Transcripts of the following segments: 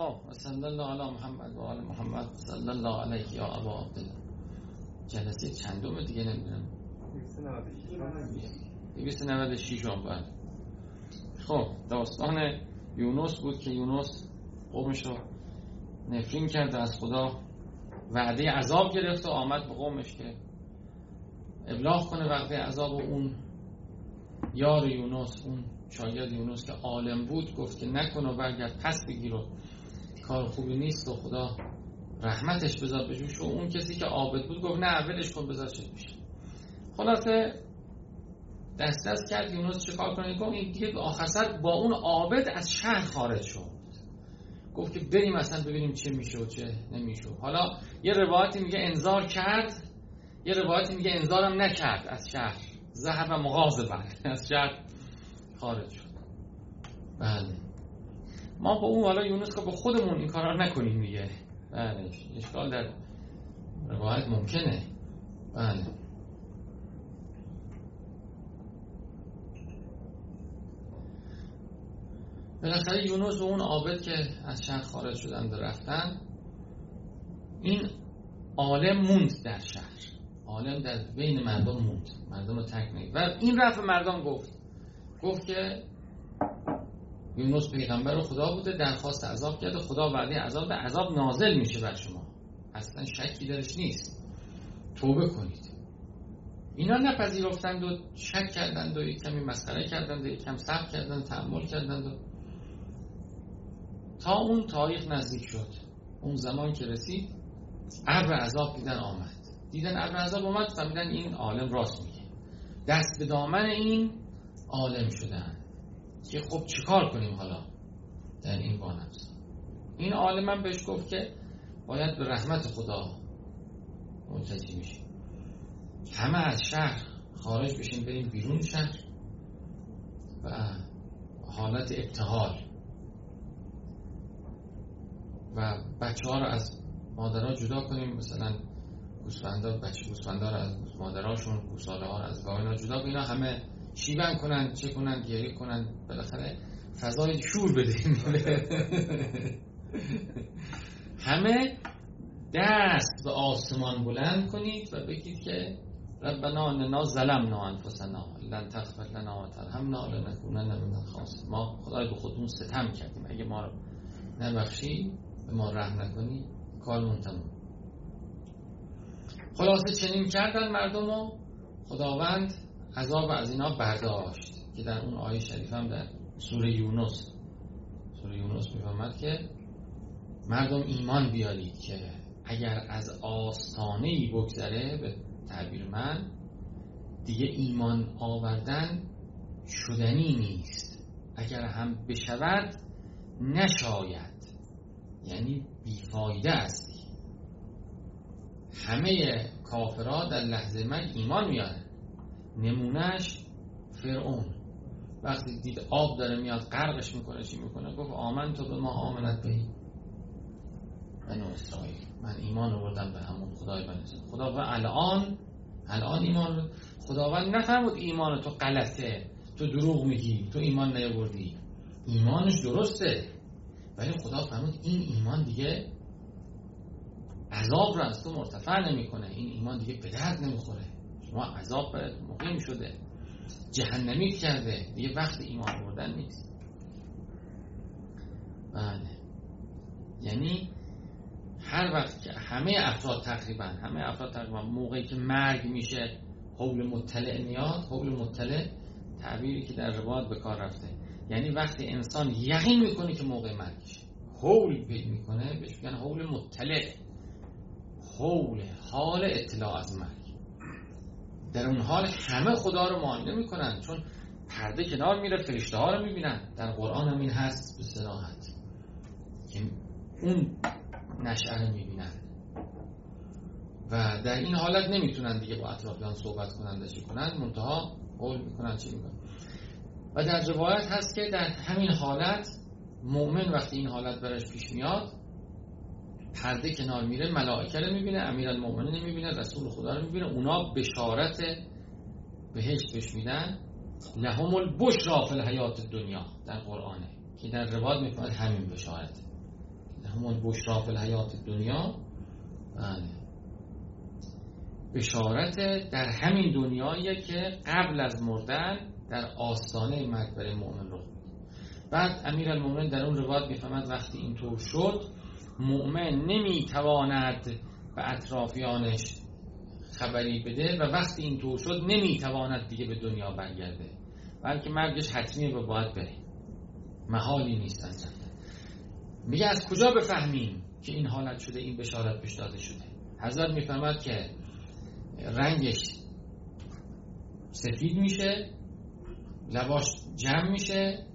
خب صلی الله علی محمد و آل محمد صلی الله علیه یا ابا عبدالله جلسه چندم دیگه نمی‌دونم. 296 هم بعد. خب داستان یونس بود که یونس قومش رو نفرین کرد از خدا وعده عذاب گرفت و آمد به قومش که ابلاغ کنه وقتی عذاب و اون یار یونس اون شاگرد یونس که عالم بود گفت که نکن و برگرد پس بگیر و کار خوبی نیست و خدا رحمتش بذار بجوش و اون کسی که عابد بود گفت نه اولش کن بذار چه میشه خلاصه دست دست کرد یونس چه کار کنه؟ گفت این دیگه آخر با اون عابد از شهر خارج شد. گفت که بریم اصلا ببینیم چه میشه و چه نمیشه. حالا یه روایتی میگه انذار کرد یه روایتی میگه انذارم نکرد از شهر. زهر و مغاظبا از شهر خارج شد. بله. ما با اون حالا یونس که با خودمون این کارا نکنیم دیگه. بله اشکال در روایت ممکنه. بله. بالاخره یونس و اون عابد که از شهر خارج شدن و رفتن این عالم موند در شهر. عالم در بین مردم موند. مردم رو تک و این رفت مردم گفت. گفت که یونس پیغمبر خدا بوده درخواست عذاب کرده خدا وعده عذاب به عذاب نازل میشه بر شما. اصلا شکی درش نیست. توبه کنید. اینا نپذیرفتند و شک کردند و یک کمی مسخره کردند و یک کم صبر کردند تحمل کردند و تا اون تاریخ نزدیک شد. اون زمان که رسید ابر عذاب دیدن آمد. دیدن ابر عذاب آمد فهمیدن این عالم راست میگه. دست به دامن این عالم شدن. که خب چیکار کنیم حالا در این بانمز این عالم هم بهش گفت که باید به رحمت خدا منتجی میشیم. همه از شهر خارج بشیم بریم بیرون شهر و حالت ابتحال و بچه ها رو از مادرها جدا کنیم مثلا گوسفندا بچه گوسفندا از مادرهاشون گوساله ها رو از گاهینا جدا کنیم. همه شیون کنن چه کنن گریه کنن بالاخره فضای شور بدیم همه دست به آسمان بلند کنید و بگید که ربنا اننا ظلمنا انفسنا لن تغفر لنا و ترحمنا لنکونن من الخاسرین. ما خدای به خودمون ستم کردیم. اگه ما رو نبخشی به ما رحم نکنی کارمون تموم. خلاصه چنین کردن مردم و خداوند عذاب از اینا برداشت که در اون آیه شریف هم در سوره یونس سوره یونس می‌فهمد که مردم ایمان بیارید که اگر از آستانه ای بگذره به تعبیر من دیگه ایمان آوردن شدنی نیست. اگر هم بشود نشاید. یعنی بیفایده است. همه کافرها در لحظه من ایمان میارن. نمونهش فرعون. وقتی دید آب داره میاد غرقش می‌کنه چی می‌کنه؟ گفت آمن تو به ما آمنت بهی بنو اسرائیل. من ایمان آوردم به همون خدای بنی خدا و الان الان ایمان خداوند نفرمود ایمان تو غلطه. تو دروغ میگی تو ایمان نیاوردی. ایمانش درسته. ولی خدا فرمود این ایمان دیگه عذاب رو از تو مرتفع نمی‌کنه. این ایمان دیگه به درد نمی‌خوره. شما عذاب مقیم شده. جهنمی کرده. دیگه وقت ایمان آوردن نیست. بله. یعنی هر وقت که همه افراد تقریبا همه افراد تقریبا موقعی که مرگ میشه حول مطلع میاد حول مطلع تعبیری که در روایت به کار رفته. یعنی وقتی انسان یقین می‌کنه که موقع مرگشه حول پید می‌کنه بهش میگن حول مطلع. حول حال اطلاع از مرگ. در اون حال همه خدا رو معاینه می‌کنن چون پرده کنار میره فرشته ها رو می‌بینن. در قرآن هم این هست به صراحت که اون نشعه رو می‌بینن. و در این حالت نمی‌تونن دیگه با اطرافیان صحبت کنن چی کنن. منتها قول می‌کنن چی می‌کنن. و در روایت هست که در همین حالت مؤمن وقتی این حالت برش پیش میاد پرده کنار میره ملائکه رو می‌بینه امیر المؤمنین می‌بینه رسول خدا رو می‌بینه. اونا بشارت بهشت بهش میدن. لهم البشرا فی الحیات دنیا در قرآنه. که در روایت می‌فهمد همین بشارت. همون بشرا فی الحیات دنیا بله. بشارت در همین دنیایی که قبل از مردن در آستانه مرگ برای مؤمن رو. بعد امیر المومن در اون روایت می‌فهمد وقتی اینطور شد مؤمن نمی‌تواند به اطرافیانش خبری بده و وقتی اینطور شد نمی‌تواند دیگه به دنیا برگرده بلکه مرگش حتمی و باید بره. محالی نیست از میگه از کجا بفهمیم که این حالت شده این بشارت بهش داده شده؟ حضرت می‌فهمد که رنگش سفید میشه لباش جمع میشه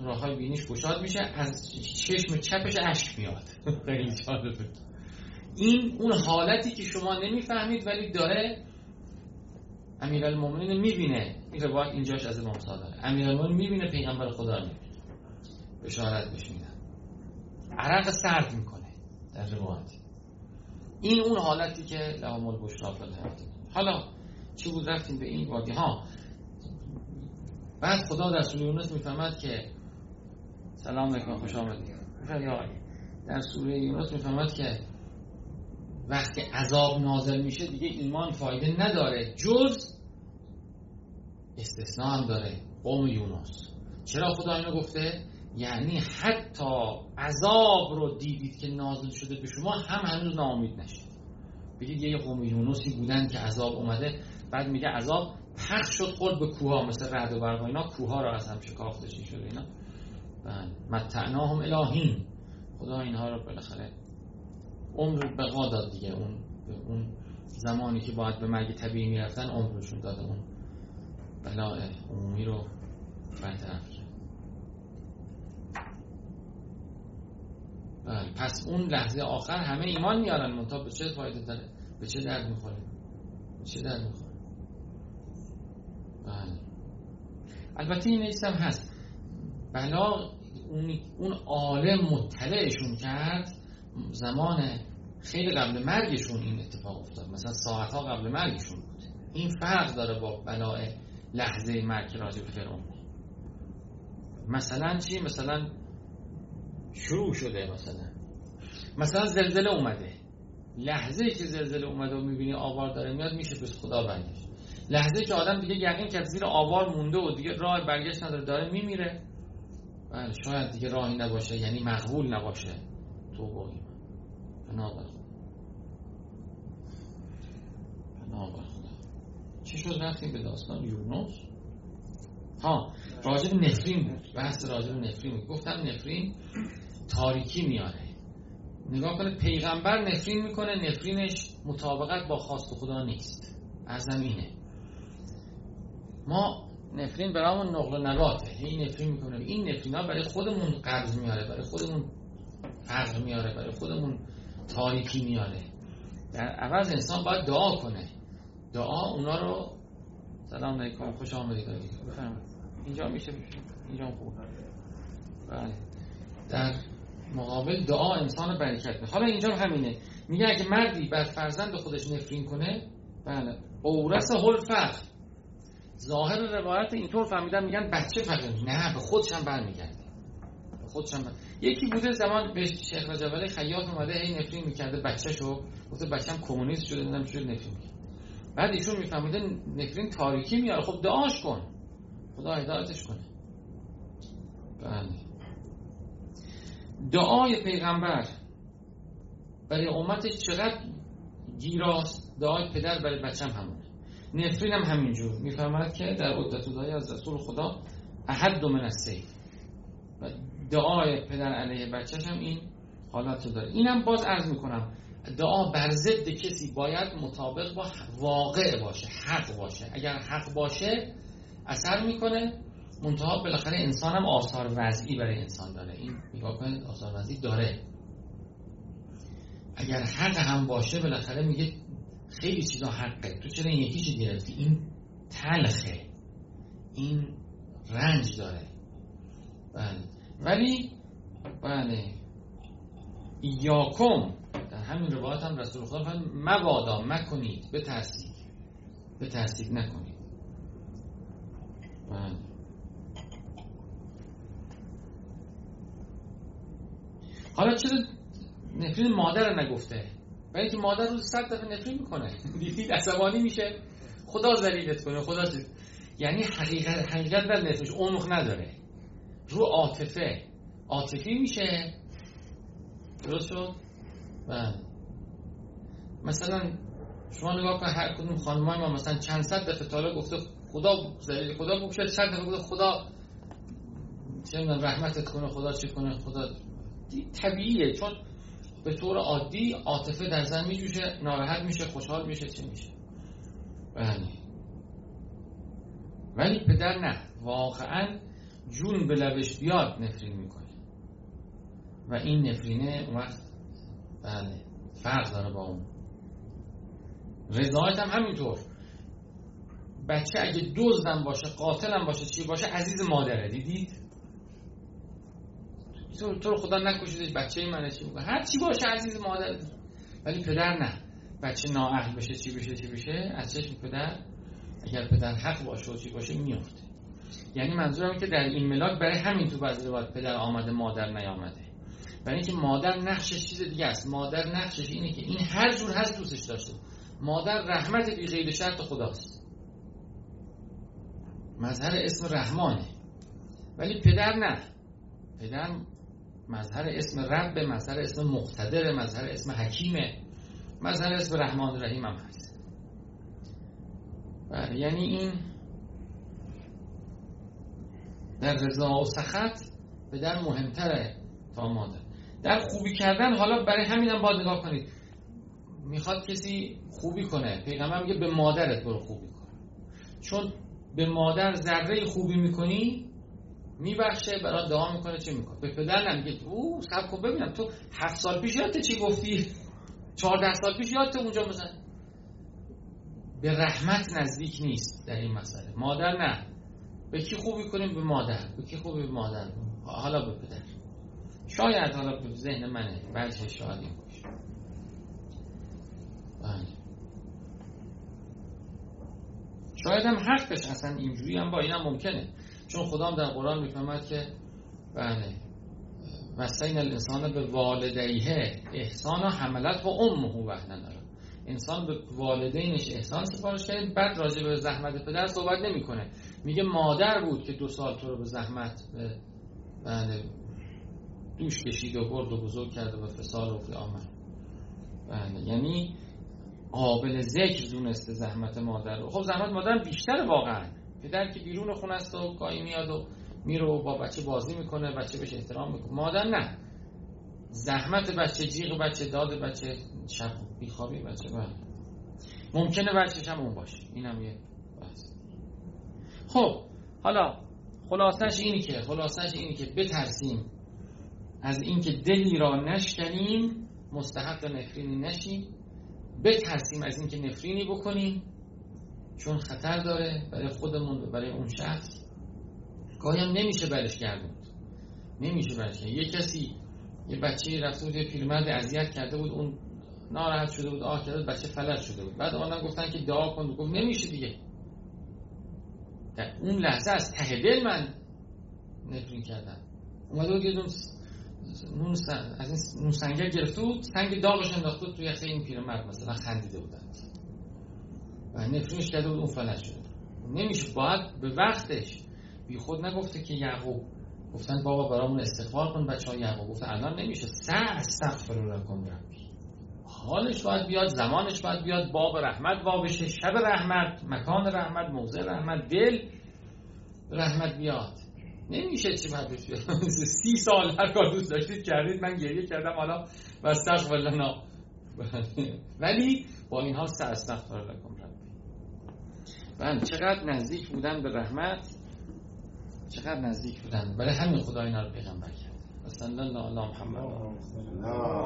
راه های بینیش گشاد میشه از چشم چپش اشک میاد. خیلی جالبه. این اون حالتی که شما نمی‌فهمید ولی داره امیرالمومنین می‌بینه. این روایت اینجاش از امام صادق. امیرالمومنین می‌بینه پیغمبر خدا می‌بینه. بشارت بهش میدن. عرق سرد می‌کنه در روایت. این اون حالتی که لهم البشرا حالا چی بود؟ رفتیم به این وادی ها. بعد خدا در سوره می‌فهمد که سلام علیکم خوش آمدید. در سوره یونس می‌فهمد که وقتی عذاب نازل میشه دیگه ایمان فایده نداره. جز استثناء هم داره. قوم یونس. چرا خدا اینو گفته؟ یعنی حتی عذاب رو دیدید که نازل شده به شما هم هنوز ناامید نشید. بگید یه قوم یونسی بودن که عذاب اومده بعد میگه عذاب پخش شد خورد به کوها مثل رعد و برق اینا. کوها رو از هم شکافتشی شده اینا. متعناهم الهین. خدا اینها رو بالاخره عمر به داد دیگه. اون اون زمانی که باید به مرگ طبیعی می‌رفتن عمرشون داده. اون بلاء عمومی رو برطرف کرد. بله. پس اون لحظه آخر همه ایمان میارن. منتها به چه فایده داره؟ به چه درد می‌خوره؟ به چه درد می‌خوره؟ بله. البته این هم هست. بلا اون, عالم مطلعشون کرد زمان خیلی قبل مرگشون این اتفاق افتاد. مثلا ساعت ها قبل مرگشون بود. این فرق داره با بلاء لحظه مرگ راجع به فرعون. مثلا چی؟ مثلا شروع شده مثلا. مثلا زلزله اومده. لحظه که زلزله اومده و می‌بینی آوار داره میاد میشه به خدا برگشت. لحظه که آدم دیگه یقین کرد زیر آوار مونده و دیگه راه برگشت نداره داره میمیره. بله شاید دیگه راهی نباشه یعنی مقبول نباشه. تو با پناه خدا چی شد؟ رفتیم به داستان یونس. ها راجب نفرین بود. بحث راجب نفرین بود. گفتم نفرین تاریکی میاره. نگاه کنه پیغمبر نفرین می‌کنه نفرینش مطابقت با خواست خدا نیست. از زمینه. ما نفرین برامون نقل و نباته. هی نفرین می‌کنه. این نفرین ها برای خودمون قرض میاره برای خودمون فرق میاره برای خودمون تاریکی میاره. در عوض انسان باید دعا کنه. دعا اونا رو سلام علیکم خوش آمدید. اینجا میشه؟ اینجا خوب. بله. در مقابل دعا انسان برکت میده حالا اینجا همینه. میگه اگه مردی بر فرزند خودش نفرین کنه بله. اورث هل فقر ظاهر روایت اینطور فهمیدن میگن بچه فقر نه به خودش هم برمیگرده. خودش هم یکی بوده زمان به شیخ رجب خیاط اومده هی نفرین می‌کرده بچه‌شو. گفته بچه‌م کمونیست شده نمی‌دونم چه نفرین بعد ایشون میفهمیده نفرین تاریکی میاره. خب دعاش کن. خدا هدایتش کنه. بله. دعای پیغمبر برای امتش چقدر گیراست؟ دعای پدر برای بچم همونه. نفرین هم همینجور. می‌فهمد که در عدت دعای از رسول خدا احد من السیف. و دعای پدر علیه بچهش هم این حالت رو داره. اینم باز عرض می‌کنم دعا بر ضد کسی باید مطابق با واقع باشه حق باشه. اگر حق باشه اثر می‌کنه. منتها بالاخره انسان هم آثار وضعی برای انسان داره. این نگاه کنید آثار وضعی داره. اگر حق هم باشه بالاخره میگه خیلی چیزا حقه. تو چرا این یکیشی گرفتی این تلخه. این رنج داره. بله. ولی بله. یاکم. در همین روایت هم رسول خدا فرمود مبادا مکنید. به تصدیق به تصدیق نکنید. حالا چرا نفرین مادر نگفته؟ برای که مادر رو صد دفعه نفرین می‌کنه. دیدید عصبانی میشه. خدا ذلیلت کنه خدا چیز یعنی حقیقت حقیقت در نفرش عمق نداره. رو عاطفه. عاطفی میشه. درست شد؟ بله. مثلا شما نگاه کن هر کدوم خانمای ما مثلا چند صد دفعه تالا گفته خدا ذلیل خدا بکشه چند دفعه گفته خدا چه رحمتت کنه خدا چی کنه خدا طبیعیه. چون به طور عادی عاطفه در زن میجوشه ناراحت میشه خوشحال میشه چه میشه؟ بله. ولی پدر نه. واقعا جون به لبش بیاد نفرین می‌کنه. و این نفرینه اون وقت بله فرق داره با اون. رضایت هم همینطور. بچه اگه دزدم باشه قاتلم باشه چی باشه عزیز مادره. دیدید؟ تو, تو خدا نکشیدش بچه منه چی می‌کنه هر چی باشه عزیز مادر. ولی پدر نه. بچه نااهل بشه چی بشه چی بشه؟ از چشم پدر اگر پدر حق باشه و چی باشه میفته یعنی منظورم که در این ملاک برای همین تو بعضی روایت پدر آمده مادر نیامده. برای اینکه مادر نقشش چیز دیگه است. مادر نقشش اینه که این هر جور هست دوستش داشته. مادر رحمت بی غیر شرط خداست. مظهر اسم رحمانه. ولی پدر نه. پدر مظهر اسم رب مظهر اسم مقتدر مظهر اسم حکیمه مظهر اسم رحمان رحیم هم هست. بله یعنی این در رضا و سخط به در مهمتره تا مادر. در خوبی کردن حالا برای همینم باید نگاه کنید. می‌خواد کسی خوبی کنه. پیغمبر میگه به مادرت برو خوبی کن. چون به مادر ذره خوبی می‌کنی میبخشه برای دعا می‌کنه چه می‌کنه؟ به پدر نمیگه. او سب کن ببینم تو هفت سال پیش یادت چی گفتی؟ چهارده سال پیش یادت اونجا بزن به رحمت نزدیک نیست در این مسئله. مادر نه. به کی خوبی کنیم؟ به مادر. به کی خوبی؟ به مادر. حالا به پدر. شاید حالا به ذهن منه. بلکه شاید این باشه. بله. شاید هم حقش اصلا اینجوری هم با اینم ممکنه. چون خدا در قرآن می‌فهمد که بله وسین الانسان به والدیه احسان و حملت و امه وحنن انسان به والدینش احسان سفارش کرد. بعد راجع به زحمت پدر صحبت نمی‌کنه. میگه مادر بود که دو سال تو رو به زحمت به بله دوش کشید و برد و بزرگ کرد و فسال و آمد بله یعنی قابل ذکر دونسته زحمت مادر رو. خب زحمت مادر بیشتر واقعا. پدر که بیرون خونه است و گاهی میاد و میره و با بچه بازی می‌کنه بچه بهش احترام می‌کنه. مادر نه. زحمت بچه جیغ بچه داد بچه شب بیخوابی بچه بله. ممکنه بچهش هم اون باشه. اینم یه بحث. خب حالا خلاصش اینی که خلاصش اینی که بترسیم از اینکه دلی را نشکنیم مستحق نفرینی نشیم. بترسیم از اینکه نفرینی بکنیم. چون خطر داره برای خودمون برای اون شخص. گاهی هم نمیشه برش گردوند نمیشه برش یه کسی یه بچه رفته بود یه پیرمرد اذیت کرده بود اون ناراحت شده بود آه کرده بچه فلج شده بود. بعد آنها گفتن که دعا کن گفت نمیشه دیگه. در اون لحظه از ته دل من نفرین کردم اومده بود یه نون از این نون سنگر گرفته بود سنگ داغش انداخته بود توی یخه این پیرمرد مثلا خندیده بودن. و نفرینش کرده بود اون فلج شده نمیشه باید به وقتش. بی خود نگفته که یعقوب. گفتن بابا برامون استغفار کن بچه های یعقوب. گفته الان نمیشه. سه استغفر لکم ربی حالش باید بیاد زمانش باید بیاد. باب رحمت باب بشه شب رحمت مکان رحمت موضع رحمت دل رحمت بیاد. نمیشه چی باید سی سال هر کار دوست داشتید کردید. من گریه کردم حالا و استغفر ولی با این حال سه استغفر لکم بله چقدر نزدیک بودن به رحمت؟ چقدر نزدیک بودن برای همین خدا اینا رو پیغمبر کرد. صلی الله محمد